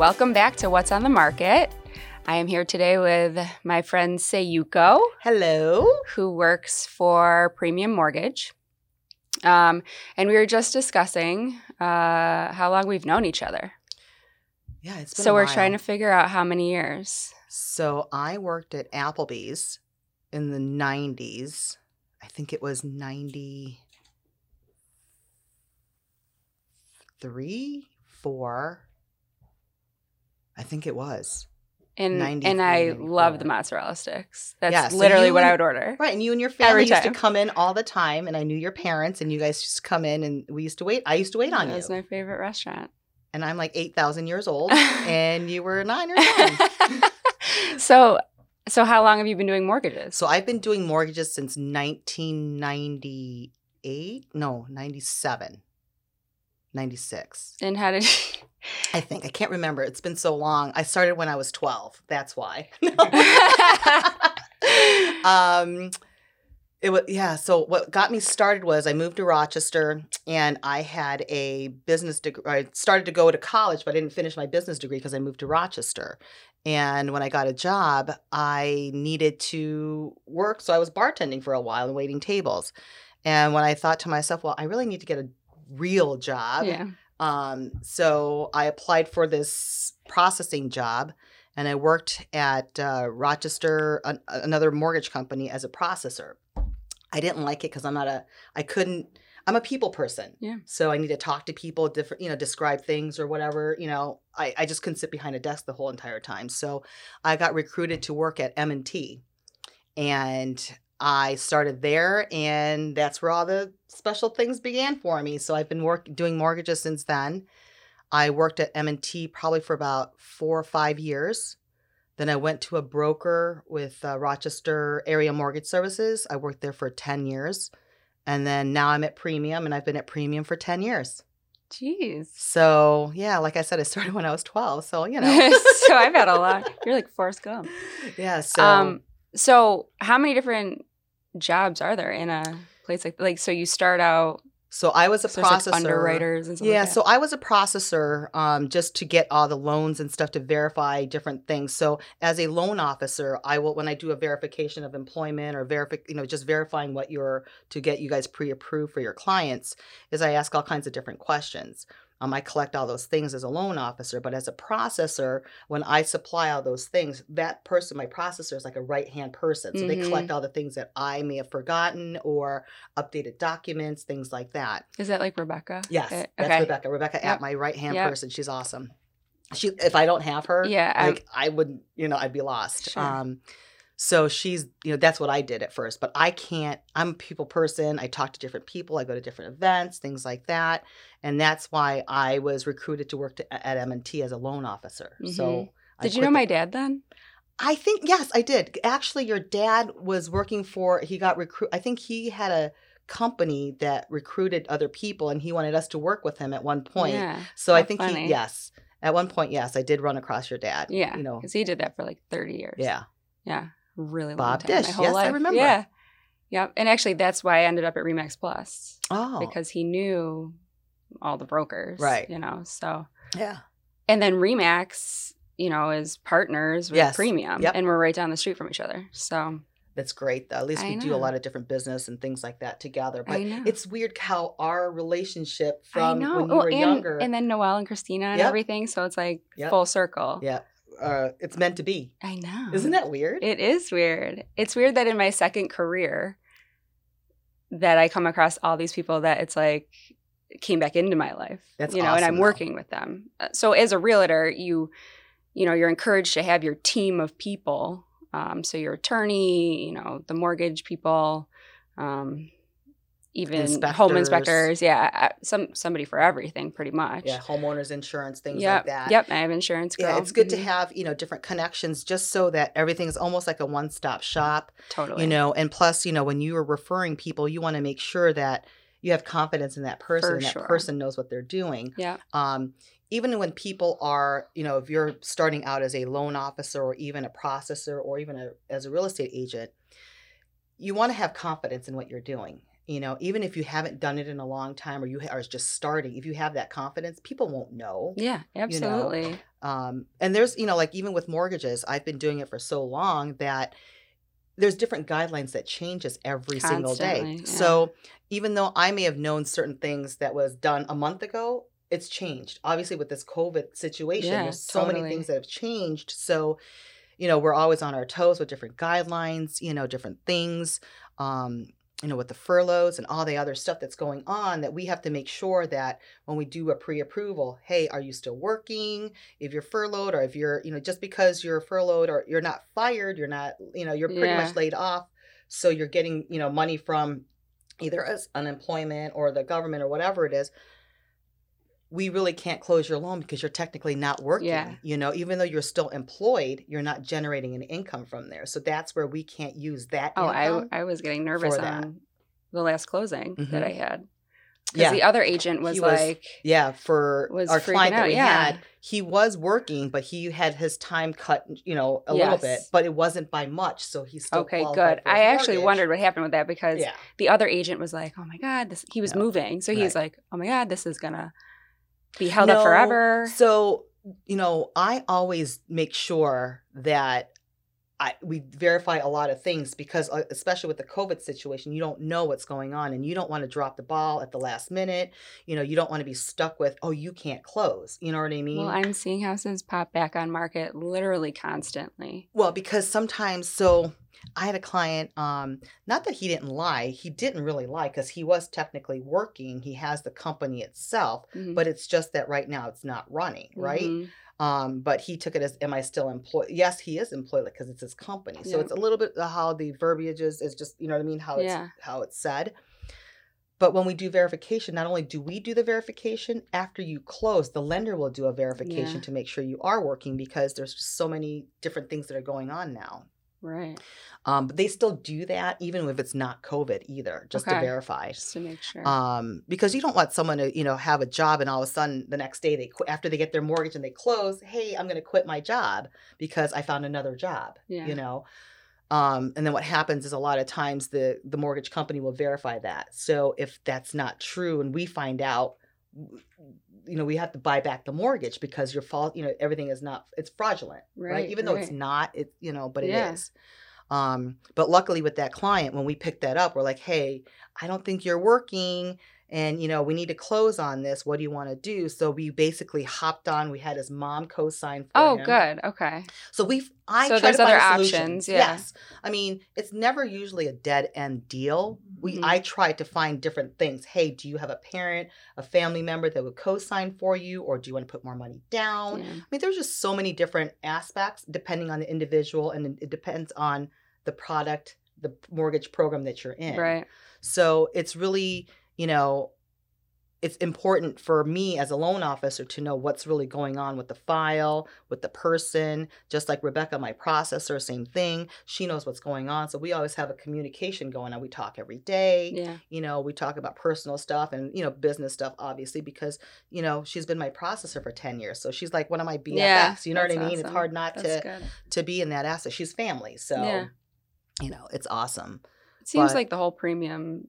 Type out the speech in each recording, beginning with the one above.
welcome back to What's on the Market. I am here today with my friend Sayuko, Hello. who works for Premium Mortgage. Um, and we were just discussing uh, how long we've known each other. Yeah, it's been So we're trying to figure out how many years. So I worked at Applebee's in the 90s. I think it was 93, 4. I think it was. And and I love the mozzarella sticks. That's Yeah, so literally you what I would order. Right, and you and your family used to come in all the time, and I knew your parents, and you guys just come in, and we used to wait. I used to wait on That you, was my favorite restaurant. and I'm like eight thousand years old, and you were nine or ten. so so how long have you been doing mortgages? So I've been doing mortgages since 1998. No, 97. 96. and how did I think. I can't remember. It's been so long. I started when I was 12. That's why. um it was yeah, so what got me started was I moved to Rochester and I had a business degree. I started to go to college, but I didn't finish my business degree because I moved to Rochester. And when I got a job, I needed to work. So I was bartending for a while and waiting tables. And when I thought to myself, well, I really need to get a real job. yeah. Um, so I applied for this processing job and I worked at uh, Rochester, an, another mortgage company, as a processor. I didn't like it because I'm not a, I couldn't, I'm a people person. Yeah. So I need to talk to people, different, you know, describe things or whatever. You know, I, I just couldn't sit behind a desk the whole entire time. So I got recruited to work at M&T and I started there and that's where all the special things began for me. So I've been work, doing mortgages since then. I worked at M&T probably for about four or five years. Then I went to a broker with uh, Rochester Area Mortgage Services. I worked there for 10 years. And then now I'm at Premium and I've been at Premium for 10 years. Jeez. So, yeah, like I said, I started when I was 12. So, you know. so I've had a lot. You're like Forrest Gump. yeah. So, um so how many different jobs are there in a place like like so you start out so I was a so processor. like underwriters and stuff Yeah, like that? so I was a processor um, just to get all the loans and stuff to verify different things. So as a loan officer, I will when I do a verification of employment or verify, you know, just verifying what you're to get you guys pre-approved for your clients, is I ask all kinds of different questions. Um, I collect all those things as a loan officer, but as a processor, when I supply all those things, that person, my processor, is like a right hand person. So they collect all the things that I may have forgotten or updated documents, things like that. Is that like Rebecca? Yes, Uh, that's Rebecca. Rebecca Yep. at my right hand Yep. person. She's awesome. She, if I don't have her, Yeah, I'm- like I would, you know, I'd be lost. Sure. Um, so she's, you know, that's what I did at first. But I can't. I'm a people person. I talk to different people. I go to different events, things like that, and that's why I was recruited to work to, at M&T as a loan officer. So. Mm-hmm. Did you quit know my dad then? I think yes, I did. Actually, your dad was working for. He got recruit. I think he had a company that recruited other people, and he wanted us to work with him at one point. Yeah. So I think funny. he yes, at one point yes, I did run across your dad. Yeah. you know, Because he did that for like 30 years. yeah, Yeah. Really long Bob time. Dish. My whole Yes, I remember. Yeah. Yep. And actually that's why I ended up at Remax Plus. oh, Because he knew all the brokers. Right. You know, so yeah, and then Remax, you know, is partners with Yes. Premium. Yep. And we're right down the street from each other. So that's great. Though. At least I we do a lot of different business and things like that together. But it's weird how our relationship from when you Oh, were and, younger, and then Noelle and Christina and Yep. everything. So it's like Yep. full circle. yeah, uh, it's meant to be. I know. Isn't that weird? It is weird. It's weird that in my second career that I come across all these people that it's like came back into my life. That's you know, and I'm though. working with them. Uh, So as a realtor, you you know, you're encouraged to have your team of people. Um, so your attorney, you know, the mortgage people, um, even home Inspectors. inspectors. Yeah, uh, some somebody for everything, pretty much. yeah, homeowners insurance, things Yep. like that. Yep. I have insurance. Girl. Yeah, it's good to Mhm. have, you know, different connections just so that everything is almost like a one-stop shop, totally. you know, and plus, you know, when you are referring people, you want to make sure that you have confidence in that person For and that sure. person knows what they're doing. Yeah. Um, even when people are, you know, if you're starting out as a loan officer or even a processor or even a, as a real estate agent, you want to have confidence in what you're doing. You know, even if you haven't done it in a long time or you are just starting, if you have that confidence, people won't know. Yeah. Absolutely. Um, and there's, you know, like even with mortgages, I've been doing it for so long that there's different guidelines that changes every single day. yeah. So even though I may have known certain things that was done a month ago, it's changed. Obviously, with this COVID situation, Yeah, there's so many things that have changed. So, you know, we're always on our toes with different guidelines, you know, different things. Um, you know, with the furloughs and all the other stuff that's going on, that we have to make sure that when we do a pre-approval, hey, are you still working? If you're furloughed, or if you're, you know, just because you're furloughed or you're not fired, you're not, you know, you're pretty Yeah. much laid off, so you're getting, you know, money from either as unemployment or the government or whatever it is. We really can't close your loan because you're technically not working. Yeah. You know, even though you're still employed, you're not generating an income from there. So that's where we can't use that. Oh. I I was getting nervous for that. on the last closing that Mhm. I had. Because Yeah. the other agent was, was like, Yeah, for was our client that we yeah. had, he was working, but he had his time cut, you know, a little bit, but it wasn't by much, so he's still okay, good. I actually mortgage. wondered what happened with that because Yeah, the other agent was like, oh my God, this, he was No. moving. So Right. like, oh my God, this is going to be held No, up forever. So you know, I always make sure that I we verify a lot of things because, uh, especially with the COVID situation, you don't know what's going on, and you don't want to drop the ball at the last minute. You know, you don't want to be stuck with, oh, you can't close. You know what I mean? Well, I'm seeing houses pop back on market literally constantly. Well, because sometimes, so I had a client, um, not that he didn't lie, he didn't really lie because he was technically working. He has the company itself, Mhm. but it's just that right now it's not running, right? Mhm. Um, but he took it as, am I still employed? Yes, he is employed because it's his company. So Yeah. it's a little bit how the verbiage is, is just, you know what I mean? How it's, Yeah. how it's said. But when we do verification, not only do we do the verification, after you close, the lender will do a verification Yeah. to make sure you are working because there's so many different things that are going on now. Right. Um, but they still do that even if it's not COVID either, just to verify. Just to make sure. Um, because you don't want someone to, you know, have a job and all of a sudden the next day they quit after they get their mortgage and they close. Hey, I'm going to quit my job because I found another job. Yeah. You know. Um, and then what happens is a lot of times the the mortgage company will verify that. So if that's not true and we find out, you know, we have to buy back the mortgage because your fault, you know, everything is not it's fraudulent, right? Right, Even though it's not, it you know, but it is. Yeah. Um, but luckily with that client, when we picked that up, we're like, hey, I don't think you're working. And you know, we need to close on this. What do you want to do? So we basically hopped on. We had his mom co-sign for oh, him. good. Okay. So we've I So there's other options, yeah. Yes, I mean it's never usually a dead end deal. We Mhm. I try to find different things. Hey, do you have a parent, a family member that would co-sign for you, or do you want to put more money down? Yeah. I mean, there's just so many different aspects depending on the individual, and it depends on the product, the mortgage program that you're in. Right. So it's really, you know, it's important for me as a loan officer to know what's really going on with the file, with the person. Just like Rebecca, my processor, same thing. She knows what's going on. So we always have a communication going on. We talk every day. Yeah. You know, we talk about personal stuff and, you know, business stuff, obviously, because, you know, she's been my processor for 10 years. So she's like one of my BFFs. Yeah, you know what I mean? It's hard not That's to good. to be in that asset. She's family. So, Yeah. you know, it's awesome. It seems but- like the whole premium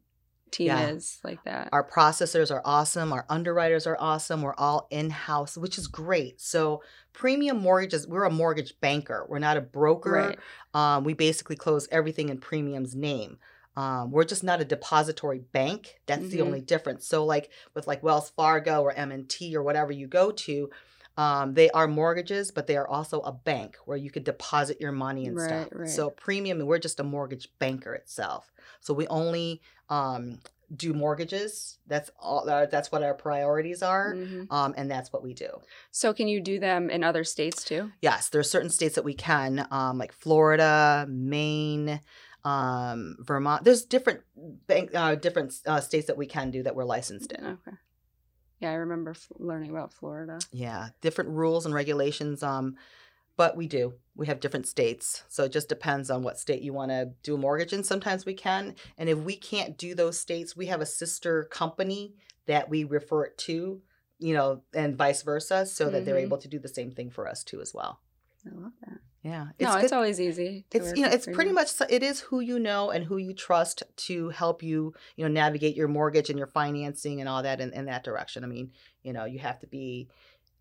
team Yeah. is like that. Our processors are awesome. Our underwriters are awesome. We're all in house, which is great. So, premium mortgages, we're a mortgage banker. We're not a broker. right. Um, we basically close everything in premium's name. Um, we're just not a depository bank. That's the Mhm. only difference. So, like with like Wells Fargo or M&T or whatever you go to, um, they are mortgages, but they are also a bank where you could deposit your money and stuff. Right, right. So, premium, and we're just a mortgage banker itself. So we only um, do mortgages. That's all. Uh, that's what our priorities are, Mhm. um, and that's what we do. So can you do them in other states too? Yes, there are certain states that we can, um, like Florida, Maine, um, Vermont. There's different bank, uh, different uh, states that we can do that we're licensed in. Okay. Yeah, I remember f- learning about Florida. Yeah, different rules and regulations. Um, but we do. We have different states, so it just depends on what state you want to do a mortgage in. Sometimes we can, and if we can't do those states, we have a sister company that we refer it to. You know, and vice versa, so that they're Mhm. able to do the same thing for us too as well. I love that. Yeah, no, good. it's always easy. it's you know it's pretty much it is who you know and who you trust to help you you know navigate your mortgage and your financing and all that in, in that direction i mean you know you have to be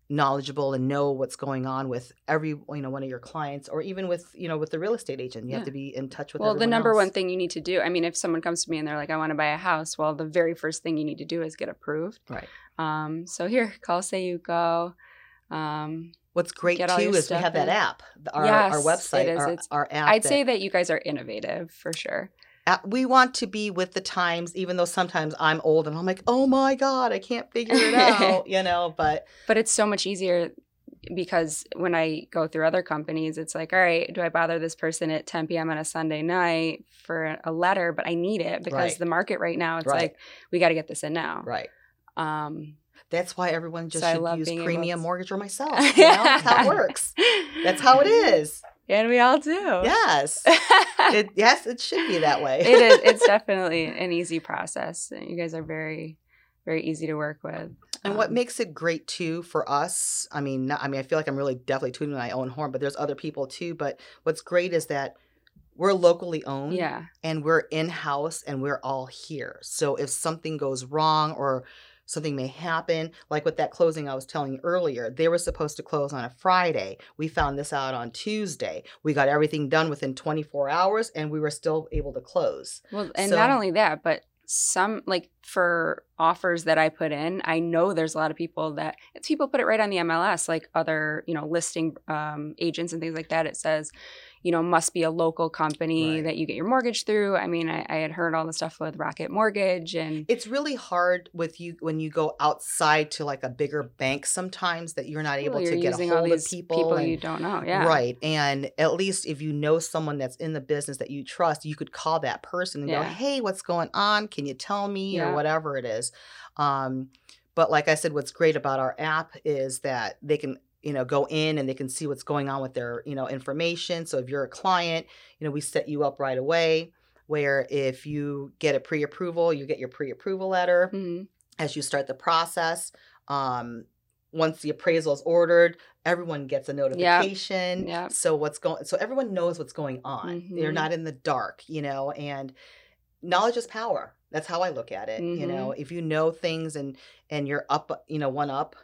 knowledgeable and know what's going on with every you know one of your clients or even with you know with the real estate agent you Yeah. have to be in touch with well, the number else. one thing you need to do, I mean, if someone comes to me and they're like, I want to buy a house, well, the very first thing you need to do is get approved. right Um, so here, call Sayuko. Um, what's great too is we have that in. app our, Yes, our website is. our, our app I'd that- say that you guys are innovative for sure. uh, we want to be with the times even though sometimes i'm old and i'm like oh my god i can't figure it out you know but But it's so much easier because when I go through other companies, it's like, all right, do I bother this person at 10 p.m. on a Sunday night for a letter? But I need it because Right. the market right now, it's Right. like, we got to get this in now. right Um, that's why everyone just So should use premium to- mortgage or myself you know that's how it works that's how it is And we all do. yes it, yes it should be that way it is. It's definitely an easy process. You guys are very, very easy to work with. And what Um, makes it great too for us, I mean, not, I mean, I feel like I'm really definitely tooting my own horn, but there's other people too. But what's great is that we're locally owned yeah, and we're in house and we're all here. So if something goes wrong or something may happen, like with that closing I was telling you earlier, they were supposed to close on a Friday. We found this out on Tuesday. We got everything done within 24 hours and we were still able to close. Well, and not only that, but some like for offers that I put in, I know there's a lot of people that it's people put it right on the MLS, like other you know listing um, agents and things like that. It says, you know, must be a local company Right. that you get your mortgage through. I mean, I, I had heard all the stuff with Rocket Mortgage and It's really hard with you when you go outside to like a bigger bank sometimes that you're not able well, to you're get a using hold all of these people. and- you don't know. Yeah, Right. And at least if you know someone that's in the business that you trust, you could call that person and go, hey, what's going on? Can you tell me? Yeah. Or whatever it is. Um, but like I said, what's great about our app is that they can you know go in and they can see what's going on with their you know information so if you're a client you know we set you up right away where if you get a pre-approval you get your pre-approval letter Mhm. as you start the process. Um, once the appraisal is ordered, everyone gets a notification. Yep. So what's going? So everyone knows what's going on. They're Mhm. not in the dark, you know. And knowledge is power. That's how I look at it. You know, Mm-hmm. if you know things and and you're up, you know, one up.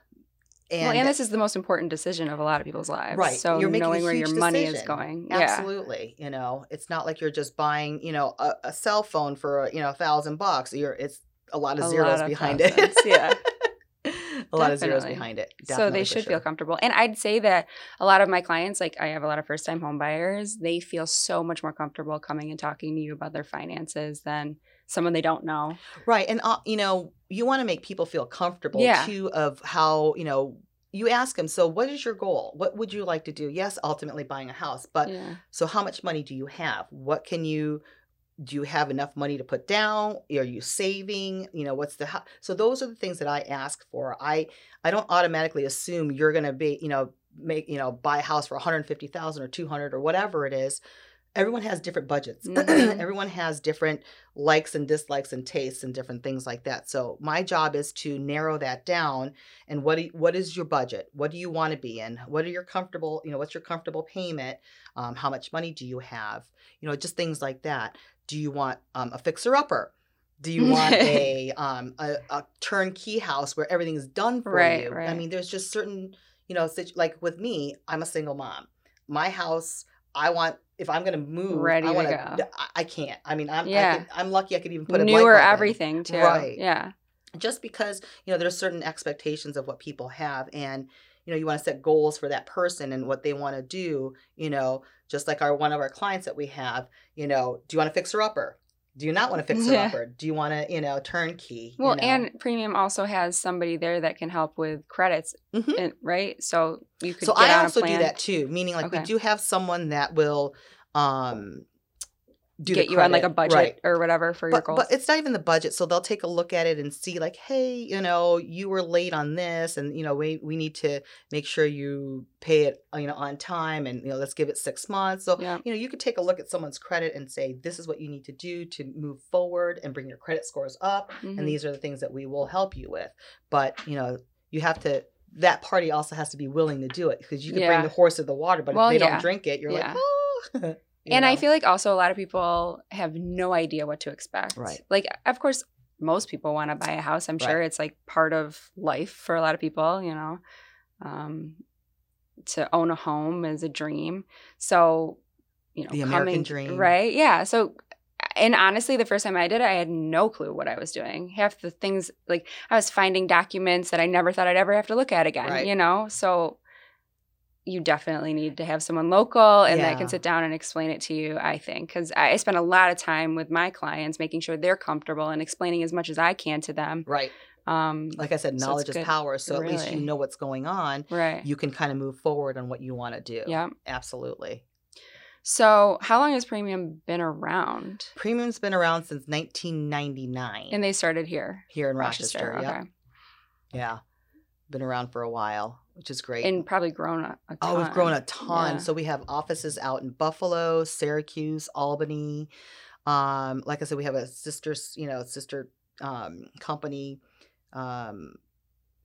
And well, and this is the most important decision of a lot of people's lives. Right. So You're knowing where your money is going. Yeah. Absolutely. You know, it's not like you're just buying, you know, a, a cell phone for, you know, a thousand bucks. You're it's a lot of A zeros lot of behind thousands, it. yeah. a lot of zeros behind it. so they should feel comfortable. And I'd say that a lot of my clients, like I have a lot of first time home buyers, they feel so much more comfortable coming and talking to you about their finances than someone they don't know. Right. And, uh, you know, you want to make people feel comfortable Yeah. too of how, you know, you ask them, so what is your goal? What would you like to do? Yes, ultimately buying a house, but yeah. so how much money do you have? What can you, do you have enough money to put down? Are you saving? You know, what's the, so those are the things that I ask for. I, I don't automatically assume you're going to be, you know, make, you know, buy a house for 150,000 or 200 or whatever it is. Everyone has different budgets. Mhm. Everyone has different likes and dislikes and tastes and different things like that. So my job is to narrow that down. And what do you- what is your budget? What do you want to be in? What are your comfortable? You know, what's your comfortable payment? Um, how much money do you have? You know, just things like that. Do you want um, a fixer upper? Do you want a, um, a a turnkey house where everything's done for Right, you? I mean, there's just certain, you know, like with me, I'm a single mom. My house, I want if I'm gonna move, Ready I to want go. I, I can't. I mean, I'm I Yeah. could, I'm lucky I could even put a light Newer bulb in. everything too. Right. Yeah. Just because you know there's certain expectations of what people have, and you know you want to set goals for that person and what they want to do. You know, just like our one of our clients that we have. You know, do you want to fix her upper? Do you not want to fix her Yeah. upper? Do you want to you know turnkey? you Well, know? and Premium also has somebody there that can help with credits, Mhm. and, right? So you could so get I also do that too. Meaning, like we do have someone that will um do get you on like a budget Right. or whatever for your but, goals. but it's not even the budget so they'll take a look at it and see like hey you know you were late on this and you know we, we need to make sure you pay it you know on time and you know let's give it six months so yeah. you know you could take a look at someone's credit and say this is what you need to do to move forward and bring your credit scores up Mhm. and these are the things that we will help you with but you know you have to that party also has to be willing to do it because you can Yeah. bring the horse to the water but Well, if they yeah. don't drink it you're Yeah. like oh and I feel like also a lot of people have no idea what to expect. Right. Like, of course, most people want to buy a house. I'm Right. sure it's like part of life for a lot of people, you know. Um, to own a home is a dream. So, you know, The American coming- dream. right? Yeah. So, and honestly, the first time I did it, I had no clue what I was doing. Half the things, like I was finding documents that I never thought I'd ever have to look at again. Right. You know, so you definitely need to have someone local and that can sit down and explain it to you. I think because I, I spend a lot of time with my clients making sure they're comfortable and explaining as much as I can to them. Right. Um, Like I said, So knowledge is good. power. So at least you know what's going on. right. You can kind of move forward on what you want to do. yeah. Absolutely. So, how long has Premium been around? Premium's been around since 1999 And they started here, here in Rochester. Rochester. okay. Yeah. Been around for a while, which is great. And probably grown a, a ton. Oh, we've grown a ton. Yeah. So we have offices out in Buffalo, Syracuse, Albany. Um, like I said, we have a sister, you know, sister um, company um,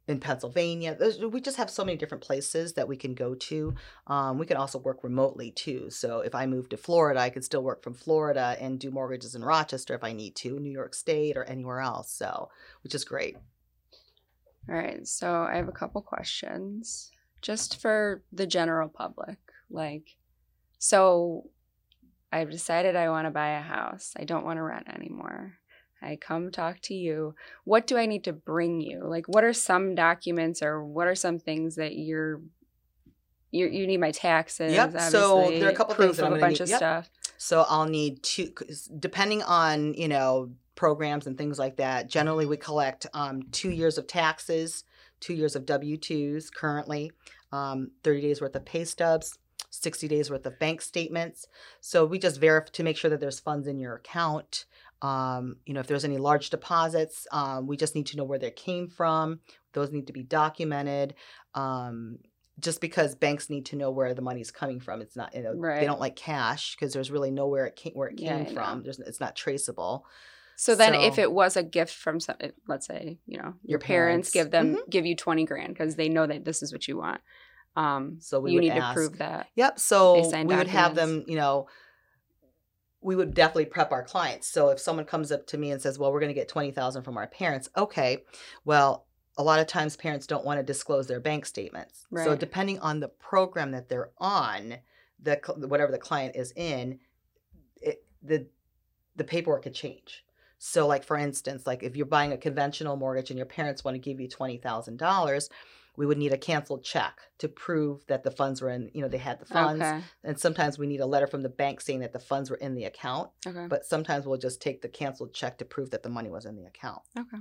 in Pennsylvania. We just have so many different places that we can go to. Um, we can also work remotely too. So if I move to Florida, I could still work from Florida and do mortgages in Rochester if I need to, New York State or anywhere else. So, which is great. All right. So, I have a couple questions just for the general public. Like, so I've decided I want to buy a house. I don't want to rent anymore. I come talk to you. What do I need to bring you? Like, what are some documents or what are some things that you're you you need my taxes. Yep, so there are a couple things that I'm a bunch need- of yep. stuff. So I'll need two, depending on you know programs and things like that. Generally, we collect um, two years of taxes, two years of W twos currently, um, thirty days worth of pay stubs, sixty days worth of bank statements. So we just verify to make sure that there's funds in your account. Um, you know, if there's any large deposits, um, we just need to know where they came from. Those need to be documented. Um, just because banks need to know where the money's coming from, it's not you know Right. they don't like cash because there's really nowhere it came where it came know. from. There's it's not traceable. So then, if it was a gift from some, let's say, you know, your, Your parents, parents. give them Mhm. give you twenty grand because they know that this is what you want. Um, So we you would need ask- to prove that. Yep. So we sign would have them, you know, we would definitely prep our clients. So if someone comes up to me and says, "Well, we're going to get twenty thousand from our parents," okay. Well, a lot of times parents don't want to disclose their bank statements. So depending on the program that they're on, the whatever the client is in, it, the the paperwork could change. So, like for instance, like if you're buying a conventional mortgage and your parents want to give you twenty thousand dollars, we would need a canceled check to prove that the funds were in. You know, they had the funds, Okay. and sometimes we need a letter from the bank saying that the funds were in the account. Okay. But sometimes we'll just take the canceled check to prove that the money was in the account. Okay.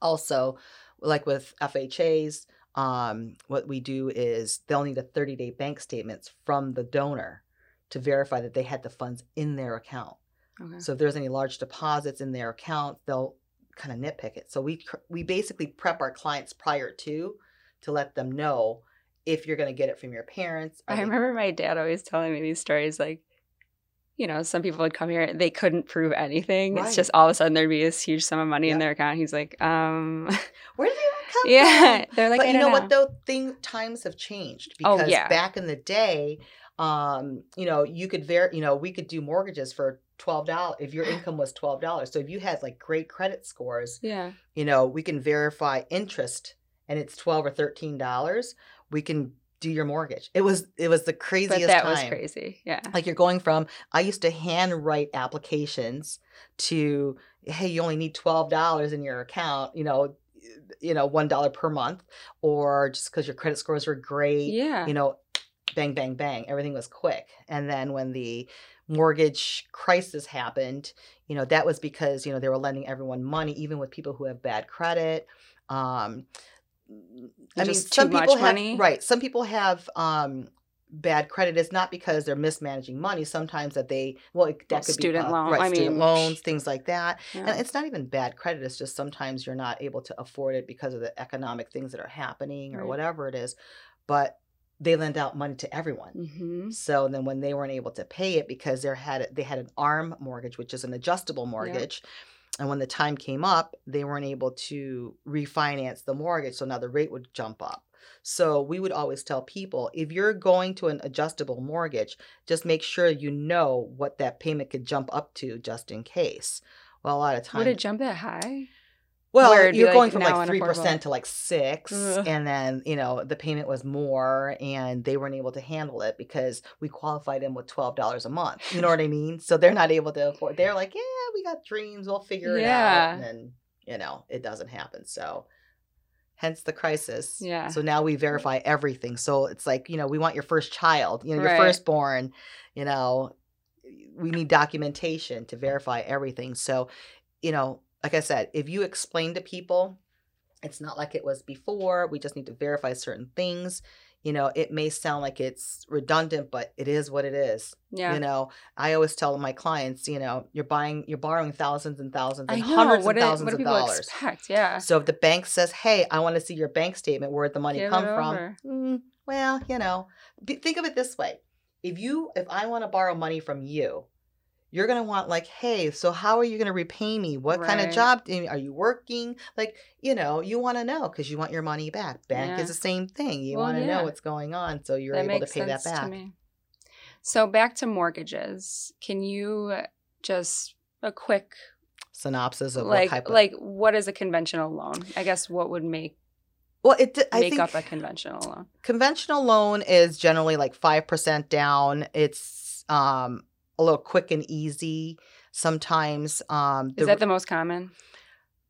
Also, like with FHAs, um, what we do is they'll need a 30 day bank statements from the donor to verify that they had the funds in their account. Okay. So if there's any large deposits in their account, they'll kind of nitpick it. So we we basically prep our clients prior to to let them know if you're going to get it from your parents. I they- remember my dad always telling me these stories like you know, some people would come here, and they couldn't prove anything. It's just all of a sudden there'd be this huge sum of money in their account. He's like, um, Where did they come from? yeah. from? They're like, but you know, don't what though? Thing times have changed Oh, because yeah. back in the day, um, you know, you could ver you know, we could do mortgages for twelve dollars if your income was twelve dollars. So if you had like great credit scores, Yeah. you know, we can verify interest and it's twelve or thirteen dollars. We can do your mortgage. It was it was the craziest But that time. was crazy. Yeah. Like you're going from I used to handwrite applications to hey, you only need twelve dollars in your account, you know, you know, one dollar per month, or just because your credit scores were great, Yeah. you know, bang, bang, bang, everything was quick. And then when the mortgage crisis happened, you know, that was because, you know, they were lending everyone money, even with people who have bad credit. Um I mean, some too people much have money? right. Some people have um bad credit is not because they're mismanaging money. Sometimes that they well it- that Well, could student be uh, loan- right, I student mean, loans, things like that. yeah. And it's not even bad credit. It's just sometimes you're not able to afford it because of the economic things that are happening or Right. whatever it is. But they lend out money to everyone. hmm So then when they weren't able to pay it because they had they had an ARM mortgage, which is an adjustable mortgage. And when the time came up, they weren't able to refinance the mortgage. So now the rate would jump up. So we would always tell people if you're going to an adjustable mortgage, just make sure you know what that payment could jump up to just in case. Well, a lot of times. Would it jump that high? Well, Where it'd be you're like going from like three percent to like six, Ugh. and then you know the payment was more, and they weren't able to handle it because we qualified them with twelve dollars a month. You know what I mean? So they're not able to afford. They're like, yeah, we got dreams, we'll figure it out, and then you know it doesn't happen. So, hence the crisis. Yeah. So now we verify everything. So it's like you know we want your first child, you know, your firstborn, you know, we need documentation to verify everything. So, you know, like I said, if you explain to people, it's not like it was before. We just need to verify certain things. You know, it may sound like it's redundant, but it is what it is. Yeah. You know, I always tell my clients, you know, you're buying, you're borrowing thousands and thousands and know. hundreds of do- thousands of dollars. expect? Yeah. So if the bank says, "Hey, I want to see your bank statement, where'd the money Give come from?" Mm, well, you know, be, think of it this way: if you, if I want to borrow money from you, you're gonna want like, "Hey, so how are you gonna repay me? What kind of job are you working?" Like, you know, you want to know because you want your money back. Bank Yeah. is the same thing. You Well, want to yeah. know what's going on, so you're that able to pay that to back. me. So back to mortgages. Can you just a quick Synopsis of like what type of like what is a conventional loan? I guess what would make well, it. I make think up a conventional loan? conventional loan is generally like 5% down it's um a little quick and easy sometimes um Is that the most common?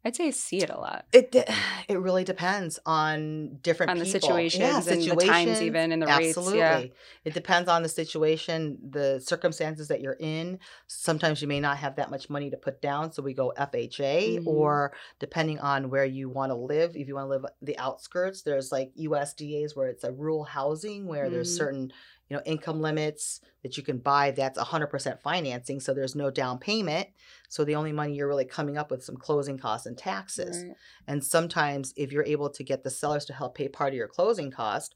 I'd say I see it a lot. it it really depends on different On the situations yeah, and the times even and the rates, absolutely yeah. it depends on the situation the circumstances that you're in sometimes you may not have that much money to put down so we go fha Mhm. or depending on where you want to live if you want to live the outskirts there's like usdas where it's a rural housing where there's Mhm. certain you know income limits that you can buy that's 100% financing so there's no down payment so the only money you're really coming up with some closing costs and taxes Right. and sometimes, if you're able to get the sellers to help pay part of your closing cost,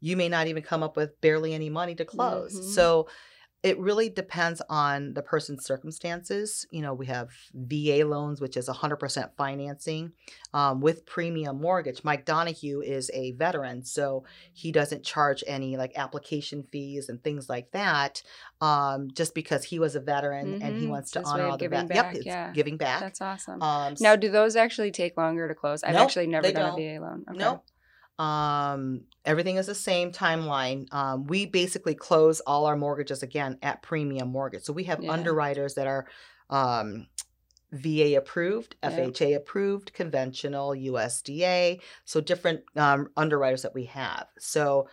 you may not even come up with barely any money to close. Mhm. So it really depends on the person's circumstances. You know, we have VA loans, which is 100% financing um, with premium mortgage. Mike Donahue is a veteran, so he doesn't charge any like application fees and things like that um, just because he was a veteran and he Mhm. wants to honor all the Yep, back, it's yeah. giving back. That's awesome. Um, now, do those actually take longer to close? I've Nope, actually never done don't. a VA loan. Okay. Nope. Um, everything is the same timeline. Um, we basically close all our mortgages again at premium mortgage. So we have Yeah. underwriters that are um, VA approved, Yeah. FHA approved, conventional, USDA. So different um, underwriters that we have. So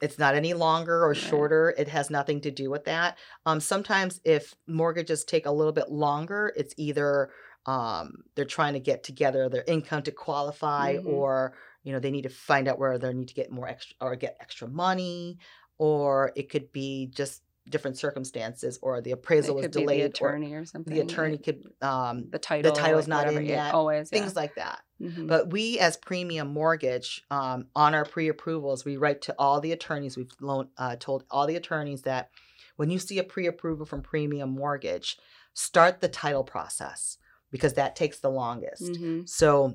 it's not any longer or Right. shorter. It has nothing to do with that. Um, sometimes if mortgages take a little bit longer, it's either um, they're trying to get together their income to qualify Mhm. or you know they need to find out where they need to get more extra or get extra money or it could be just different circumstances or the appraisal it was be the delayed or attorney or, something. the attorney could um the title. title's like not whatever. in Yeah, yet, Always. things yeah. like that Mhm. but we as premium mortgage um, on our pre-approvals we write to all the attorneys we've loan, uh, told all the attorneys that when you see a pre-approval from premium mortgage start the title process because that takes the longest Mhm. so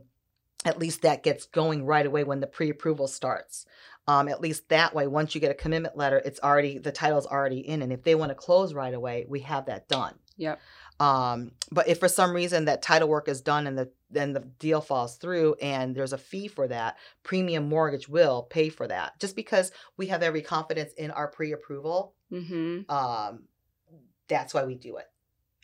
at least that gets going right away when the pre-approval starts. Um, at least that way, once you get a commitment letter, it's already the title's already in, and if they want to close right away, we have that done. Yep. Um, but if for some reason that title work is done and the then the deal falls through and there's a fee for that, premium mortgage will pay for that. Just because we have every confidence in our pre-approval, Mhm. um, that's why we do it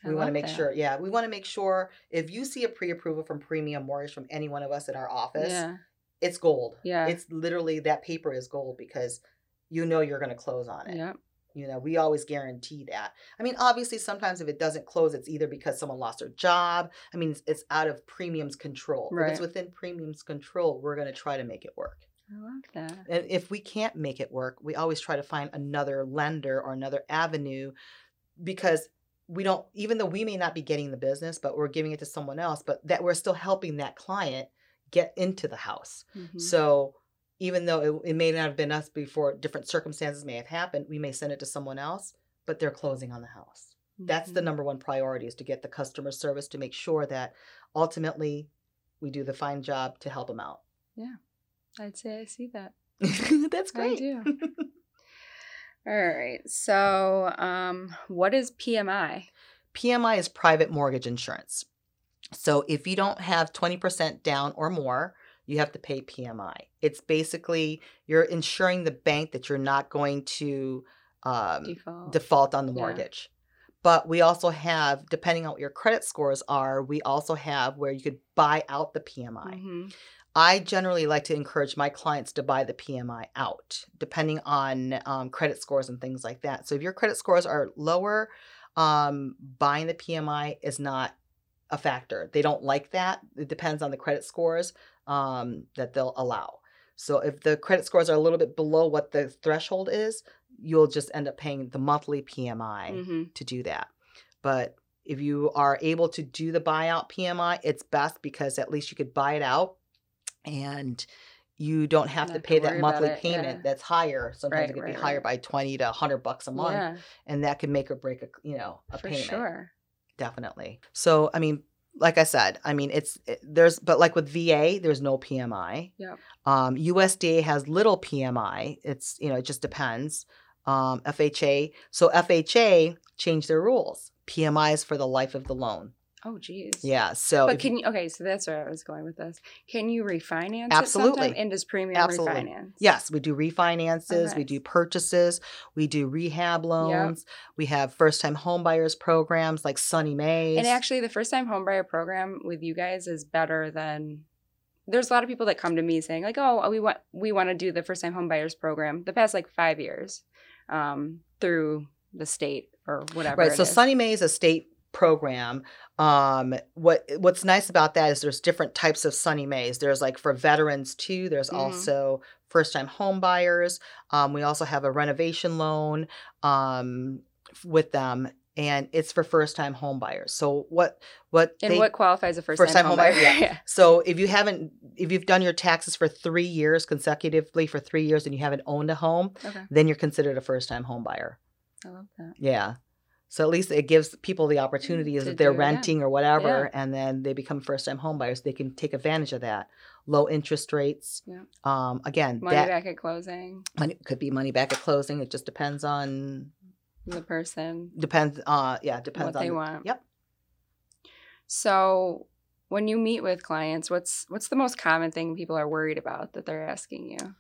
we want to make that. sure yeah we want to make sure if you see a pre-approval from premium mortgage from any one of us in our office Yeah. it's gold Yeah. it's literally that paper is gold because you know you're going to close on it Yep. you know we always guarantee that i mean obviously sometimes if it doesn't close it's either because someone lost their job i mean it's, it's out of premium's control if Right. it's within premium's control we're going to try to make it work I love that. and if we can't make it work, we always try to find another lender or another avenue because we don't, even though we may not be getting the business, but we're giving it to someone else, but that we're still helping that client get into the house. Mhm. So even though it, it may not have been us before, different circumstances may have happened, we may send it to someone else, but they're closing on the house. That's the Mhm. number one priority is to get the customer service to make sure that ultimately we do the fine job to help them out. Yeah, I'd say I see that. That's great. All right. So, um, what is PMI? PMI is private mortgage insurance. So if you don't have 20% down or more, you have to pay PMI. It's basically you're insuring the bank that you're not going to um, Default. default on the Yeah. mortgage. But we also have, depending on what your credit scores are, we also have where you could buy out the PMI. Mhm. I generally like to encourage my clients to buy the PMI out, depending on um, credit scores and things like that. So if your credit scores are lower, um, buying the PMI is not a factor. They don't like that. It depends on the credit scores um, that they'll allow. So if the credit scores are a little bit below what the threshold is, you'll just end up paying the monthly PMI Mhm. to do that. But if you are able to do the buyout PMI, it's best because at least you could buy it out and you don't have Not to to pay that worry about monthly payment yeah. that's higher. Sometimes Right, it could be right, higher by 20 to 100 bucks a month Yeah, and that can make or break a, you know, a for payment. sure. Definitely. So, I mean, like I said, I mean, it's it, there's, but like with VA, there's no PMI. Yep. Um, USDA has little PMI. It's, you know, it just depends. Um, FHA. So FHA changed their rules. PMI is for the life of the loan. Oh, geez. Yeah. So, But if- can you? Okay, so that's where I was going with this. Can you refinance? Absolutely. And does premium Absolutely. refinance? yes, we do refinances, we do purchases, we do rehab loans, we have first time home buyers programs like SONYMAs. And actually, the first time homebuyer program with you guys is better than. There's a lot of people that come to me saying like, "Oh, we want we want to do the first time homebuyers program." The past like five years, um, through the state or whatever. right so SONYMA is a state program um what what's nice about that is there's different types of SONYMAs there's like for veterans too there's Mhm. also first time home buyers um we also have a renovation loan um with them and it's for first time home buyers so what what And they what qualifies a first, First-time time homebuyer, homebuyer? yeah. So if you haven't, if you've done your taxes for three years consecutively for three years and you haven't owned a home, Okay, then you're considered a first time home buyer. I love that. Yeah. So at least it gives people the opportunities To if they're do it, yeah. renting or whatever, and then they become first time homebuyers. They can take advantage of that. Low interest rates. Yeah. Um, again, Money that back at closing. money could be money back at closing. It just depends on The person, depends. Uh, yeah, depends on. what on they the- want. Yep. So, when you meet with clients, what's what's the most common thing people are worried about that they're asking you?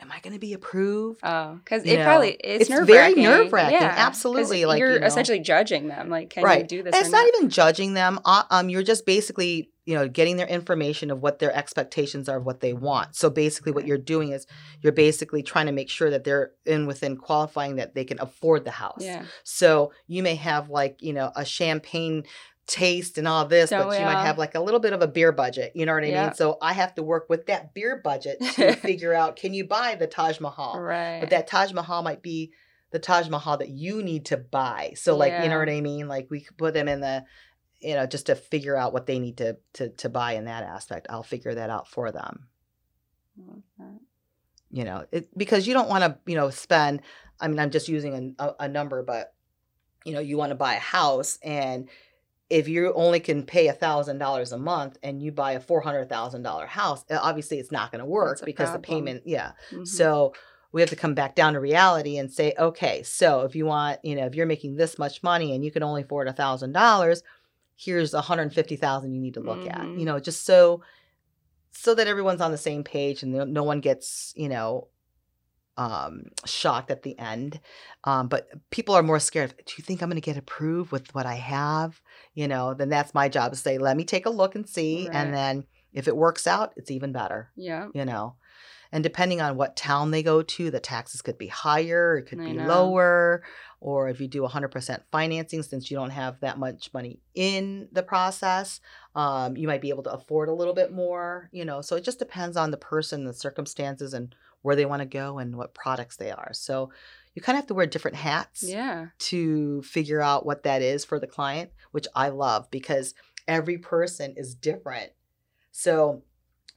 Am I going to be approved? Oh, because it know, probably it's, nerve wracking. it's very nerve-wracking, Yeah, 'cause absolutely, like, you're you know- essentially judging them. Like, can you do this? And it's not even judging them. Uh, um, you're just basically, you know, getting their information of what their expectations are of what they want. So basically, what you're doing is you're basically trying to make sure that they're in within qualifying that they can afford the house. Yeah. So you may have like, you know, a champagne taste and all this, Oh, but you might have like a little bit of a beer budget. You know what I Yeah. mean? So I have to work with that beer budget to figure out can you buy the Taj Mahal? Right. But that Taj Mahal might be the Taj Mahal that you need to buy. So like, you know what I mean? Like we could put them in the you know, just to figure out what they need to to to buy in that aspect. I'll figure that out for them that. you know it, because you don't want to you know spend i mean i'm just using a, a, a number but you know you want to buy a house and if you only can pay a thousand dollars a month and you buy a four hundred thousand dollar house uh, obviously it's not going to work because the payment yeah Mhm. so we have to come back down to reality and say okay so if you want you know if you're making this much money and you can only afford a thousand dollars here's a hundred and fifty thousand you need to look at Mhm. you know just so so that everyone's on the same page and no one gets you know um shocked at the end um but people are more scared do you think i'm going to get approved with what i have you know then that's my job to say let me take a look and see Right. and then if it works out it's even better yeah. you know and depending on what town they go to the taxes could be higher it could I be know. lower or if you do 100% financing since you don't have that much money in the process um, you might be able to afford a little bit more you know so it just depends on the person the circumstances and where they want to go and what products they are so you kind of have to wear different hats Yeah. to figure out what that is for the client, which I love because every person is different. So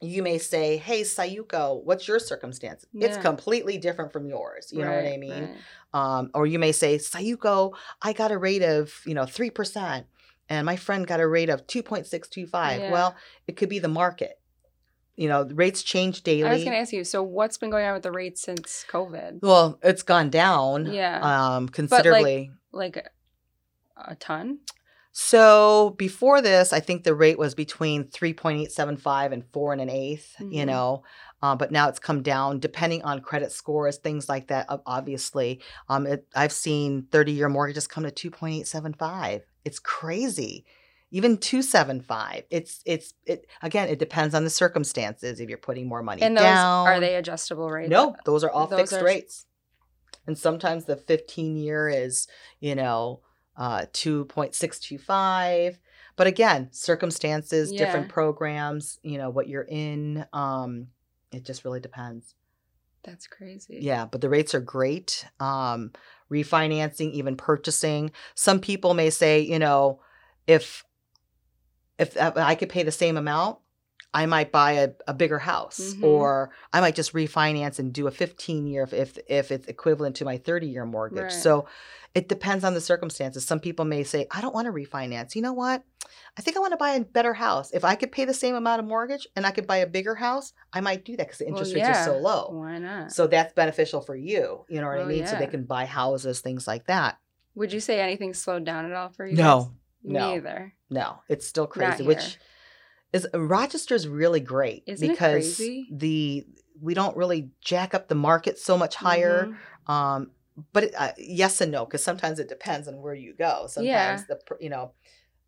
you may say, Hey, Sayuko, what's your circumstance? It's completely different from yours. You know what I mean? right. Um, or you may say, Sayuko, I got a rate of, you know, 3%, and my friend got a rate of 2.625. Yeah. Well, it could be the market. You know, the rates change daily. I was going to ask you. So, what's been going on with the rates since COVID? well, it's gone down Yeah. um, considerably. like a ton. So before this, I think the rate was between 3.875 and four and an eighth, you Mhm. know, uh, but now it's come down depending on credit scores, things like that. Obviously, um, it, I've seen 30 year mortgages come to 2.875. It's crazy. Even 275. It's, it's, it, again, it depends on the circumstances. If you're putting more money in. And those down. are they adjustable rates? No, those are all Those fixed are- rates. And sometimes the 15 year is, you know, uh 2.625. But again, circumstances, different programs, you know, what you're in, um it just really depends. That's crazy. Yeah, but the rates are great. Um refinancing, even purchasing. Some people may say, you know, if if uh, I could pay the same amount, I might buy a, a bigger house Mhm. or I might just refinance and do a 15 year if if, if it's equivalent to my 30 year mortgage. Right. So it depends on the circumstances. Some people may say, I don't want to refinance. You know what? I think I want to buy a better house. If I could pay the same amount of mortgage and I could buy a bigger house, I might do that because the Well, interest rates are so low. Why not? So that's beneficial for you. You know what I Well, mean? So they can buy houses, things like that. Would you say anything slowed down at all for you? No, guys? No. Me either. No, it's still crazy, which is Rochester's really great Isn't it because the we don't really jack up the market so much higher. Mhm. Um, but it, uh, yes and no, because sometimes it depends on where you go. Sometimes Yeah. the you know,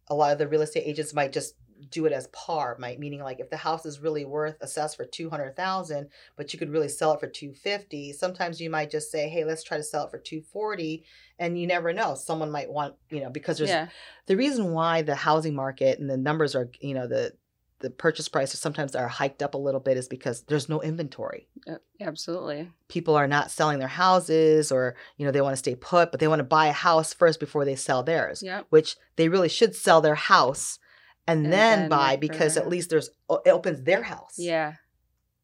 a lot of the real estate agents might just do it as par, might meaning like if the house is really worth assessed for two hundred thousand, but you could really sell it for two fifty. Sometimes you might just say, hey, let's try to sell it for two forty, and you never know. Someone might want you know because there's Yeah. the reason why the housing market and the numbers are you know the the purchase prices sometimes are hiked up a little bit is because there's no inventory Absolutely. people are not selling their houses or you know they want to stay put but they want to buy a house first before they sell theirs Yep. which they really should sell their house and, And then, then buy because at least there's it opens their house Yeah.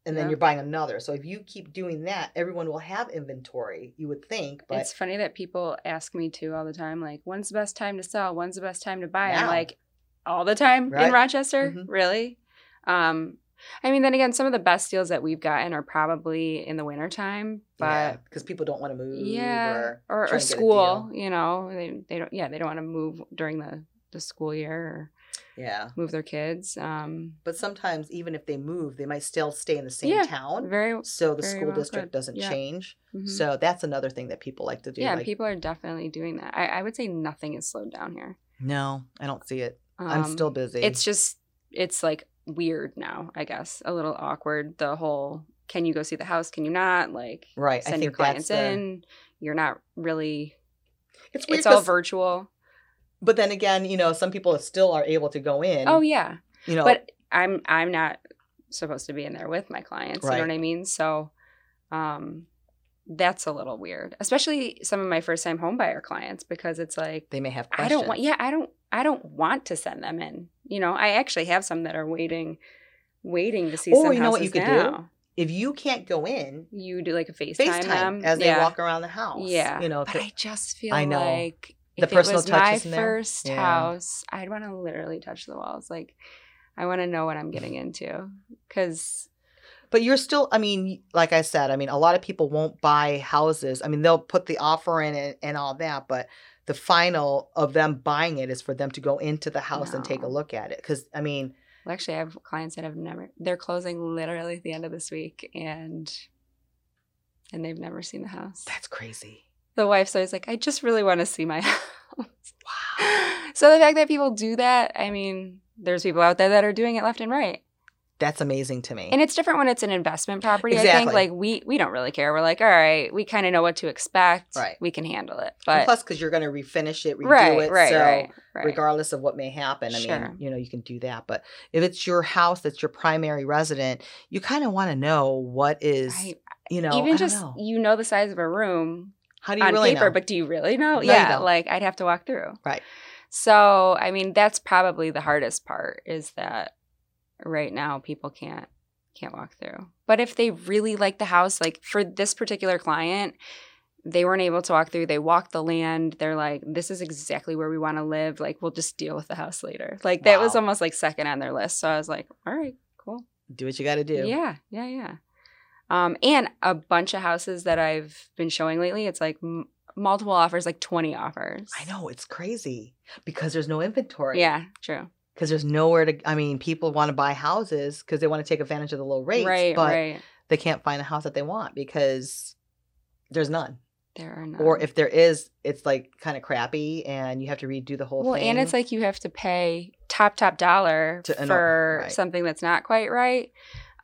and then Yep. you're buying another so if you keep doing that everyone will have inventory you would think but it's funny that people ask me too all the time, like, when's the best time to sell? When's the best time to buy? I'm like, all the time Right. in Rochester? Mhm. Really? Um, I mean, then again, some of the best deals that we've gotten are probably in the wintertime, but because people don't want to move yeah, or, or, or and get a school, you know, they, they don't, yeah, they don't want to move during the, the school year or yeah move their kids. Um, But sometimes, even if they move, they might still stay in the same Yeah, town. very, So the very school well district could. doesn't Yeah. change. mhm. So that's another thing that people like to do. yeah, like, people are definitely doing that. I, I would say nothing is slowed down here. no, I don't see it. I'm Um, still busy. It's just it's like weird now, I guess. A little awkward. The whole can you go see the house? Can you not? Like right. I send your clients the, in. You're not really It's weird. it's all virtual. But then again, you know, some people still are able to go in. oh yeah. you know, But I'm I'm not supposed to be in there with my clients. You know what I mean? So um that's a little weird. Especially some of my first time homebuyer clients because it's like they may have I don't want yeah, I don't I don't want to send them in. You know, I actually have some that are waiting waiting to see Or some you know what you could do? If you can't go in, You do like a FaceTime, FaceTime them as they yeah. walk around the house. Yeah, You know, but I just feel I know. like The if it personal was touch my isn't there? first Yeah. house, I'd want to literally touch the walls. Like, I want to know what I'm getting into because But you're still, I mean, like I said, I mean, a lot of people won't buy houses. I mean, they'll put the offer in and, and all that, but the final of them buying it is for them to go into the house and take a look at it. Because, I mean, well, actually, I have clients that have never. They're closing literally at the end of this week, and and they've never seen the house. that's crazy. The wife's always like, "I just really want to see my house." Wow. so the fact that people do that, I mean, there's people out there that are doing it left and right. That's amazing to me. And it's different when it's an investment property. I think Exactly. like we we don't really care. We're like, all right, we kind of know what to expect. Right. We can handle it. And But plus, because you're going to refinish it, redo right, it. right, so right, right. regardless of what may happen, I Sure. mean, you know, you can do that. But if it's your house that's your primary resident, you kind of want to know what is, I- you know, Even just know. you know the size of a room how do you on really paper, know? but do you really know? No, yeah, like I'd have to walk through. Right. So I mean, that's probably the hardest part is that right now people can't can't walk through. But if they really like the house, like for this particular client, they weren't able to walk through. They walked the land. They're like, this is exactly where we want to live. Like, we'll just deal with the house later. Like, that was almost like second on their list. So I was like, all right, cool. do what you got to do. Yeah, yeah, yeah. Um, and a bunch of houses that I've been showing lately, it's like m- multiple offers, like 20 offers. I know it's crazy because there's no inventory. Yeah, true. Because there's nowhere to. I mean, people want to buy houses because they want to take advantage of the low rates, right, but right. they can't find a house that they want because there's none. There are none. Or if there is, it's like kind of crappy, and you have to redo the whole well, thing. and it's like you have to pay top top dollar To- know, for right. something that's not quite right.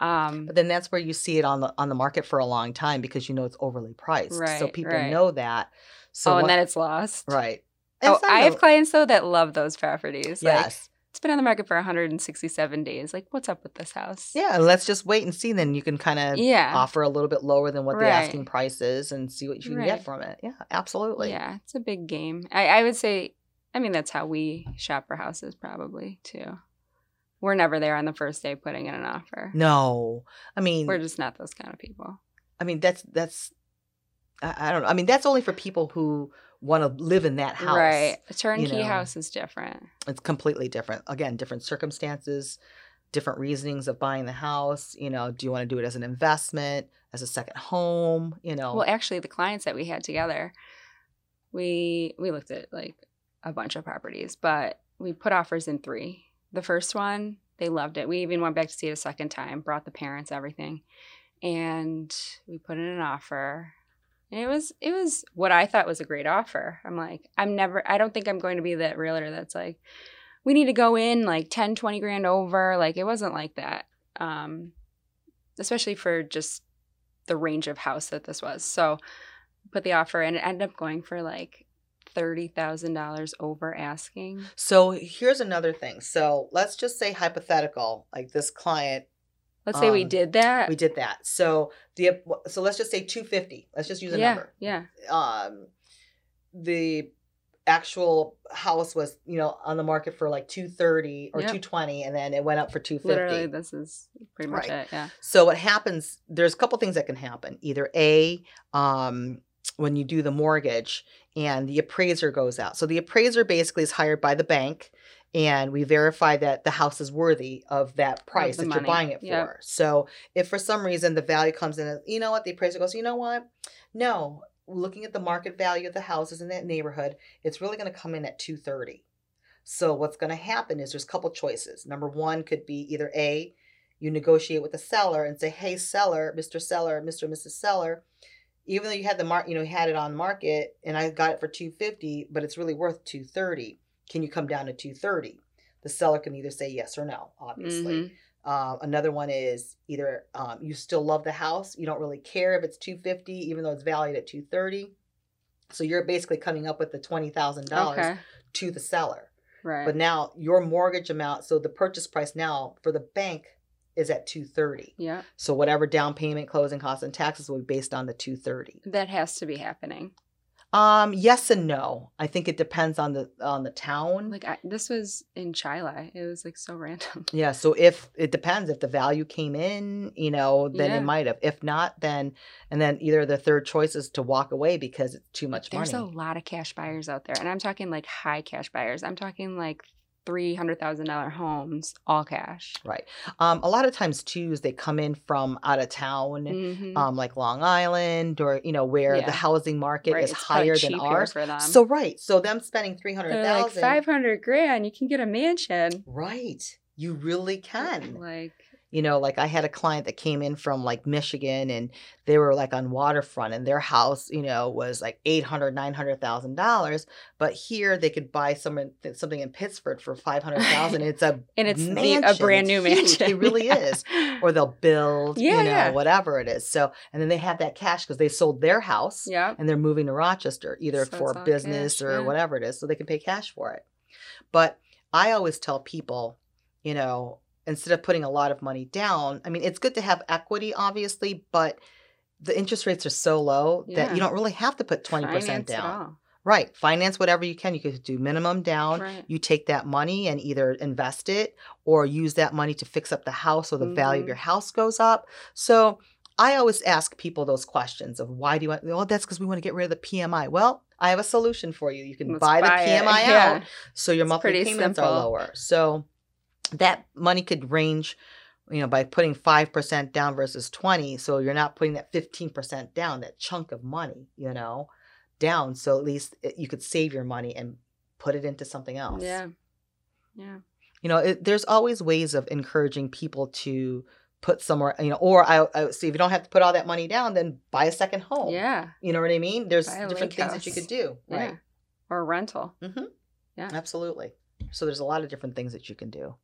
Um, But then that's where you see it on the on the market for a long time because you know it's overly priced. so people right. know that. So oh, and what- then it's lost. right. Oh, I have no- clients though that love those properties. Like, yes. it's been on the market for 167 days. Like, what's up with this house? Yeah, let's just wait and see. Then you can kind of Yeah. offer a little bit lower than what the asking price is and see what you can Right. get from it. Yeah, absolutely. Yeah, it's a big game. I, I would say, I mean, that's how we shop for houses probably too. We're never there on the first day putting in an offer. No, I mean, We're just not those kind of people. I mean that's that's I, I don't know. I mean that's only for people who want to live in that house. Right. A turnkey know. house is different. It's completely different. Again, different circumstances, different reasonings of buying the house. You know, do you want to do it as an investment, as a second home? You know, Well, actually, the clients that we had together, we we looked at like a bunch of properties, but we put offers in three. The first one, they loved it. We even went back to see it a second time, brought the parents, everything, and we put in an offer. And it was it was what I thought was a great offer. I'm like, I'm never I don't think I'm going to be that realtor that's like, we need to go in like 10, 20 grand over. Like it wasn't like that. Um, especially for just the range of house that this was. So put the offer and it ended up going for like thirty thousand dollars over asking. so here's another thing. So let's just say hypothetical, like this client Let's say we Um, did that. we did that. So the so let's just say 250. Let's just use a yeah, number. yeah. um the actual house was you know on the market for like 230 or Yep. 220 and then it went up for 250 Literally, this is pretty much Right. it. Yeah. so what happens there's a couple things that can happen either a um when you do the mortgage and the appraiser goes out. So the appraiser basically is hired by the bank and we verify that the house is worthy of that price the that money. you're buying it for. So if for some reason the value comes in as you know what? The appraiser goes you know what? No. Looking at the market value of the houses in that neighborhood it's really going to come in at 230 so what's going to happen is there's a couple choices. Number one could be either a you negotiate with the seller and say hey seller mr seller mr and mrs seller even though you had the mark you know had it on market and i got it for 250 but it's really worth 230 can you come down to 230 the seller can either say yes or no obviously Mhm. uh, another one is either um, you still love the house, you don't really care if it's two fifty, even though it's valued at two thirty. So you're basically coming up with the twenty thousand dollars Okay. to the seller. Right. But now your mortgage amount, so the purchase price now for the bank is at two thirty. yeah. So whatever down payment, closing costs, and taxes will be based on the two thirty. That has to be happening. Um, yes and no. I think it depends on the on the town. Like I, this was in Chili. It was like so random. Yeah, so if it depends if the value came in, you know, then Yeah. it might have. If not, then and then either the third choice is to walk away because it's too much There's money. a lot of cash buyers out there, and I'm talking like high cash buyers. I'm talking like three hundred thousand dollar homes, all cash. Right. Um, a lot of times too is they come in from out of town, Mhm. um, like Long Island or you know where Yeah. the housing market Right, is it's higher than ours. So right, so them spending three hundred They're like thousand, five hundred grand. You can get a mansion. right? You really can. Like you know like i had a client that came in from like michigan and they were like on waterfront and their house you know was like 800 900000 dollars but here they could buy some something in pittsford for 500000 it's a and it's the, a brand new It's mansion. it really Yeah. is or they'll build Yeah, you know yeah. whatever it is so and then they have that cash because they sold their house yeah. and they're moving to rochester either So for business cash, or whatever it is so they can pay cash for it but i always tell people you know instead of putting a lot of money down i mean it's good to have equity obviously but the interest rates are so low that you don't really have to put 20% Finance down Right. finance whatever you can you could do minimum down Right. you take that money and either invest it or use that money to fix up the house so the value of your mm-hmm. house goes up so i always ask people those questions of why do you want well that's because we want to get rid of the pmi well i have a solution for you you can Let's buy the buy it. pmi Yeah. out so your It's monthly payments are lower so that money could range you know by putting 5% down versus 20 so you're not putting that 15% down that chunk of money you know down so at least it, you could save your money and put it into something else. Yeah. Yeah. You know, it, there's always ways of encouraging people to put somewhere, you know, or I, I see if you don't have to put all that money down, then buy a second home. Yeah. You know what I mean? There's different things that you could do. Yeah. Right. Or a rental. Mm-hmm. Yeah. Absolutely. So there's a lot of different things that you can do.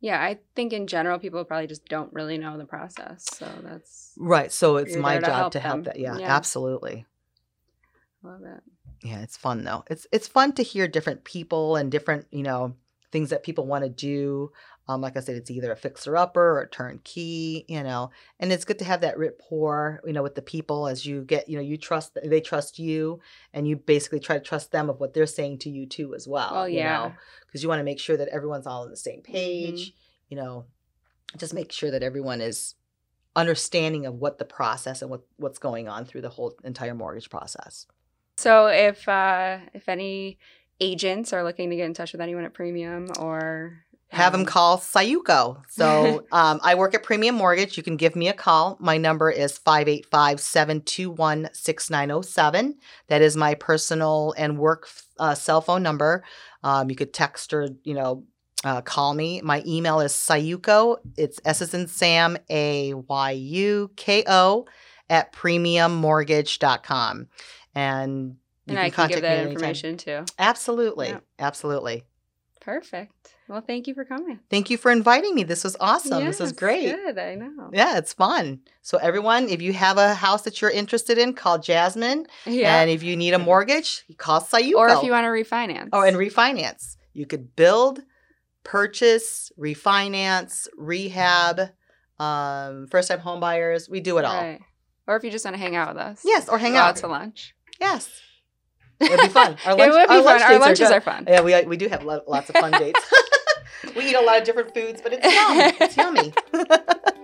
Yeah. I think in general, people probably just don't really know the process. So that's, Right. So it's my there to job help to help that. Yeah, Yeah. absolutely. Love it. Yeah, it's fun though. It's it's fun to hear different people and different, you know, things that people want to do. Um, like I said, it's either a fixer upper or a turnkey, you know, and it's good to have that rapport, you know, with the people as you get, you know, you trust, they trust you, and you basically try to trust them of what they're saying to you too as well. Oh, yeah. because you want to make sure that everyone's all on the same page, you know, just make sure that everyone is understanding of what the process and what what's going on through the whole entire mortgage process. So if uh, if any agents are looking to get in touch with anyone at Premium or have them um, call Sayuko. So um, I work at Premium Mortgage. You can give me a call. My number is 585 721 6907. That is my personal and work uh, cell phone number. Um, you could text or, you know, uh, call me. My email is Sayuko. It's S as in Sam, A Y U K O, at premiummortgage.com. And you and I can give contact me that anytime. information too. Absolutely. Absolutely. Perfect. Well, thank you for coming. Thank you for inviting me. This was awesome. this is Yes, great. Good. I know. Yeah, it's fun. So everyone, if you have a house that you're interested in, call Jasmine. Yeah. And if you need a mortgage, call Sayuko. or if you want to refinance. Oh, and refinance. You could build, purchase, refinance, rehab, um, first time home buyers. We do it all. Right. Or if you just want to hang out with us. Yes, or hang Go out. to lunch. Yes. It'd be fun. Our it would be our fun. lunch Our dates are lunches are fun. Yeah, we we do have lots of fun dates. we eat a lot of different foods, but it's yum. It's yummy.